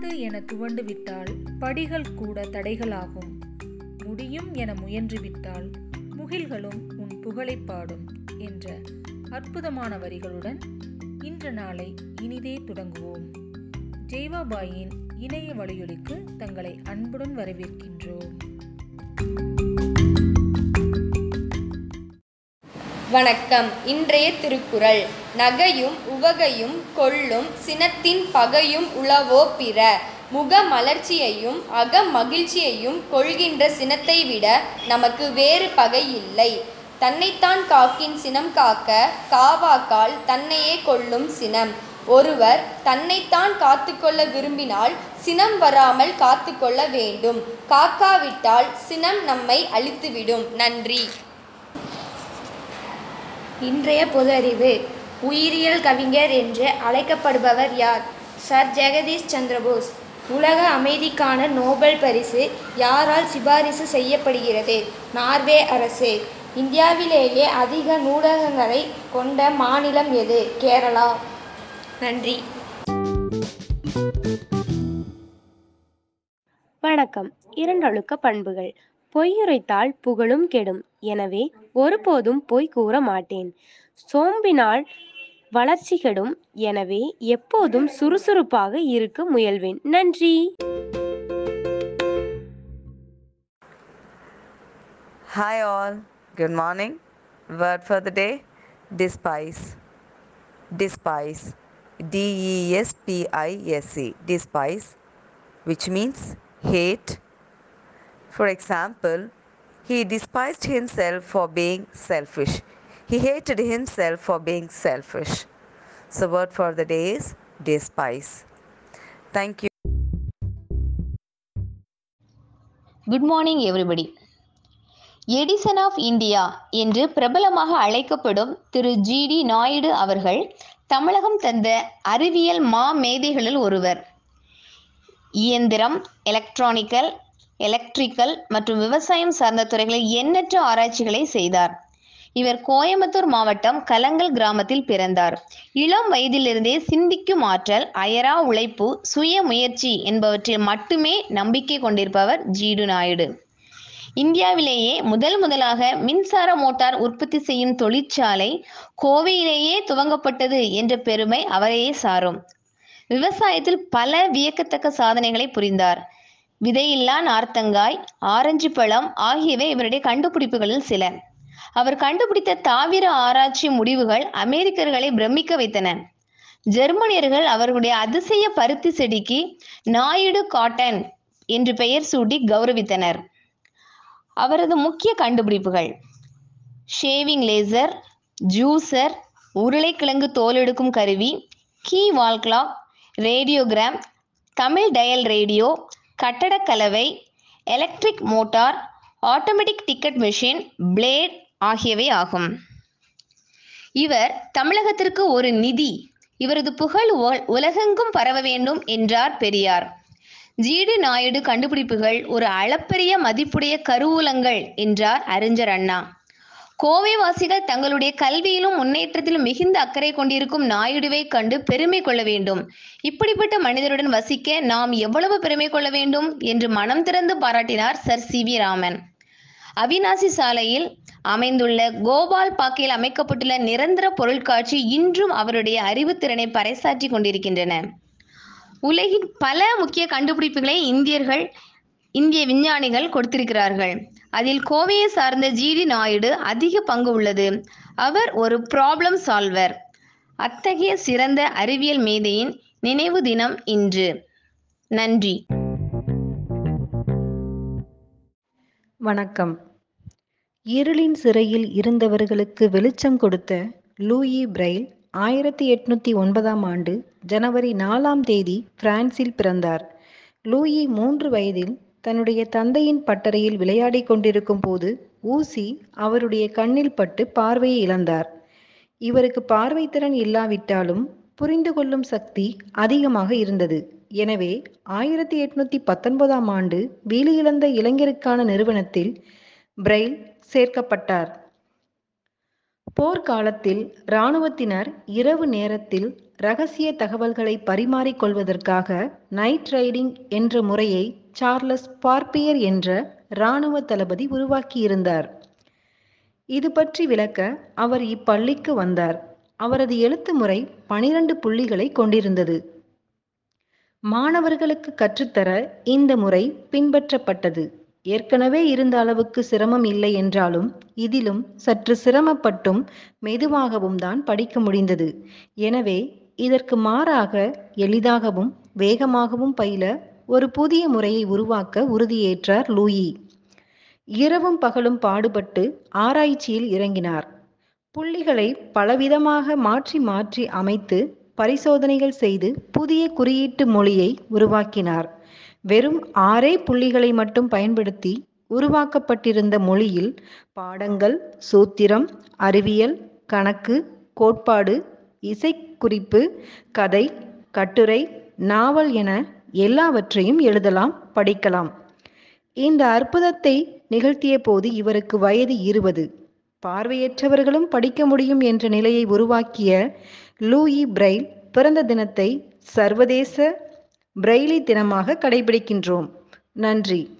முடியாது என துவண்டு விட்டால் படிகள் கூட தடைகளாகும். முடியும் என முயன்று விட்டால் முகில்களும் உன் புகழை பாடும் என்ற அற்புதமான வரிகளுடன் இன்று நாளை இனிதே தொடங்குவோம். ஜெய்வாபாயின் இணைய வழியொலிக்கு தங்களை அன்புடன் வரவேற்கின்றோம். வணக்கம். இன்றைய திருக்குறள். நகையும் உவகையும் கொள்ளும் சினத்தின் பகையும் உளவோ பிற. முக மலர்ச்சியையும் அக மகிழ்ச்சியையும் கொள்கின்ற சினத்தை விட நமக்கு வேறு பகை இல்லை. தன்னைத்தான் காக்கின் சினம் காக்க காவாக்கால் தன்னையே கொள்ளும் சினம். ஒருவர் தன்னைத்தான் காத்துக்கொள்ள விரும்பினால் சினம் வராமல் காத்துக்கொள்ள வேண்டும். காக்காவிட்டால் சினம் நம்மை அழித்துவிடும். நன்றி. இன்றைய பொது அறிவு உயிரியல் கவிஞர் என்று அழைக்கப்படுபவர் யார்? சர். ஜெகதீஷ் சந்திரபோஸ். உலக அமைதிக்கான நோபல் பரிசு யாரால் சிபாரிசு செய்யப்படுகிறது? நார்வே அரசு. இந்தியாவிலேயே அதிக நூலகங்களை கொண்ட மாநிலம் எது? கேரளா. நன்றி. வணக்கம். இரண்டொழுக்க பண்புகள். பொய்யுரைத்தால் புகழும் கெடும். எனவே ஒருபோதும் பொய் கூற மாட்டேன். சோம்பினால் வளர்ச்சி கெடும். எனவே எப்போதும் சுறுசுறுப்பாக இருக்க முயல்வேன். நன்றி. Hi all good morning word for the day despise despise டிஇஎஸ்பிஐஎஸ்சி despise which means had For example, he despised himself for being selfish. He hated himself for being selfish. So, word for the day is despise. Thank you. Good morning everybody Edison of India என்று பிரபலமாக அழைக்கப்படும் திரு G D Naidu அவர்கள் தமிழகம் தந்த அறிவியல் மா மேதைகளில் ஒருவர் இயந்திரம் electronical electrical மற்றும் விவசாயம் சார்ந்த துறைகளில் எண்ணற்ற ஆராய்ச்சிகளை செய்தார். இவர் கோயம்புத்தூர் மாவட்டம் கலங்கல் கிராமத்தில் பிறந்தார். இளம் வயதிலிருந்தே சிந்திக்கும் ஆற்றல் அயரா உழைப்பு சுய முயற்சி என்பவற்றில் மட்டுமே நம்பிக்கை கொண்டிருப்பவர் ஜீடு நாயுடு. இந்தியாவிலேயே முதல் முதலாக மின்சார மோட்டார் உற்பத்தி செய்யும் தொழிற்சாலை கோவையிலேயே துவங்கப்பட்டது என்ற பெருமை அவரையே சாரும். விவசாயத்தில் பல வியக்கத்தக்க சாதனைகளை புரிந்தார். விதையில்லா நார்த்தங்காய் ஆரஞ்சு பழம் ஆகியவை இவருடைய கண்டுபிடிப்புகளில் சில. அவர் கண்டுபிடித்த தாவர ஆராய்ச்சி முடிவுகள் அமெரிக்கர்களை பிரமிக்க வைத்தன. ஜெர்மனியர்கள் அவர்களுடைய அதிசய பருத்தி செடிக்கு நாயுடு காட்டன் என்று பெயர் சூட்டி கௌரவித்தனர். அவரது முக்கிய கண்டுபிடிப்புகள் ஷேவிங் லேசர் ஜூசர் உருளைக்கிழங்கு தோலெடுக்கும் கருவி key wall clock radiogram Tamil dial radio கட்டடக் கலவை electric motor automatic ticket machine blade ஆகியவை ஆகும். இவர் தமிழகத்திற்கு ஒரு நிதி இவரது புகழ் உலகெங்கும் பரவ வேண்டும் என்றார் பெரியார். ஜீடு நாயுடு கண்டுபிடிப்புகள் ஒரு அளப்பரிய மதிப்புடைய கருவூலங்கள் என்றார் அறிஞர் அண்ணா. கோவைவாசிகள் தங்களுடைய கல்வியிலும் முன்னேற்றத்திலும் மிகுந்த அக்கறை கொண்டிருக்கும் நாயுடுவை கண்டு பெருமை கொள்ள வேண்டும். இப்படிப்பட்ட மனிதருடன் வசிக்க நாம் எவ்வளவு பெருமை கொள்ள வேண்டும் என்று மனம் திறந்து பாராட்டினார் Sir C V Raman. Avinashi சாலையில் அமைந்துள்ள கோபால் பாக்கில் அமைக்கப்பட்டுள்ள நிரந்தர பொருட்காட்சி இன்றும் அவருடைய அறிவுத்திறனை பறைசாற்றி கொண்டிருக்கின்றன. உலகின் பல முக்கிய கண்டுபிடிப்புகளை இந்தியர்கள் இந்திய விஞ்ஞானிகள் கொடுத்திருக்கிறார்கள். அதில் கோவையை சார்ந்த ஜிடி நாயுடு அதிக பங்கு உள்ளது. அவர் ஒரு ப்ராப்ளம் சால்வர் அத்தகைய சிறந்த அறிவியல் மேதையின் நினைவு தினம் இன்று. நன்றி. வணக்கம். இருளின் சிறையில் இருந்தவர்களுக்கு வெளிச்சம் கொடுத்த லூயி பிரைல் ஆயிரத்தி எட்நூத்தி ஒன்பதாம் ஆண்டு ஜனவரி நாலாம் தேதி பிரான்சில் பிறந்தார். லூயி மூன்று வயதில் தன்னுடைய தந்தையின் பட்டறையில் விளையாடிக் கொண்டிருக்கும் போது ஊசி அவருடைய கண்ணில் பட்டு பார்வையை இழந்தார். இவருக்கு பார்வை திறன் இல்லாவிட்டாலும் புரிந்து கொள்ளும் சக்தி அதிகமாக இருந்தது. எனவே ஆயிரத்தி எட்நூத்தி பத்தொன்பதாம் ஆண்டு வீலியிழந்த இளைஞருக்கான நிறுவனத்தில் பிரைல் சேர்க்கப்பட்டார். போர்க்காலத்தில் இராணுவத்தினர் இரவு நேரத்தில் ரகசிய தகவல்களை பரிமாறிக்கொள்வதற்காக நைட் ரைடிங் என்ற முறையை சார்லஸ் பார்ப்பியர் என்ற இராணுவ தளபதி உருவாக்கியிருந்தார். இது பற்றி விளக்க அவர் இப்பள்ளிக்கு வந்தார். அவரது எழுத்து முறை பனிரெண்டு புள்ளிகளை கொண்டிருந்தது. மாணவர்களுக்கு கற்றுத்தர இந்த முறை பின்பற்றப்பட்டது. ஏற்கனவே இருந்த அளவுக்கு சிரமம் இல்லை என்றாலும் இதிலும் சற்று சிரமப்பட்டும் மெதுவாகவும் தான் படிக்க முடிந்தது. எனவே இதற்கு மாறாக எளிதாகவும் வேகமாகவும் பயில ஒரு புதிய முறையை உருவாக்க உறுதியேற்றார் லூயி. இரவும் பகலும் பாடுபட்டு ஆராய்ச்சியில் இறங்கினார். புள்ளிகளை பலவிதமாக மாற்றி மாற்றி அமைத்து பரிசோதனைகள் செய்து புதிய குறியீட்டு மொழியை உருவாக்கினார். வெறும் ஆறே புள்ளிகளை மட்டும் பயன்படுத்தி உருவாக்கப்பட்டிருந்த மொழியில் பாடங்கள் சூத்திரம் அறிவியல் கணக்கு கோட்பாடு இசைக்குறிப்பு கதை கட்டுரை நாவல் என எல்லாவற்றையும் எழுதலாம் படிக்கலாம். இந்த அற்புதத்தை நிகழ்த்திய போது இவருக்கு வயது இருபது. பார்வையற்றவர்களும் படிக்க முடியும் என்ற நிலையை உருவாக்கிய லூயி பிரைல் பிறந்த தினத்தை சர்வதேச பிரெய்லி தினமாக கடைபிடிக்கின்றோம். நன்றி.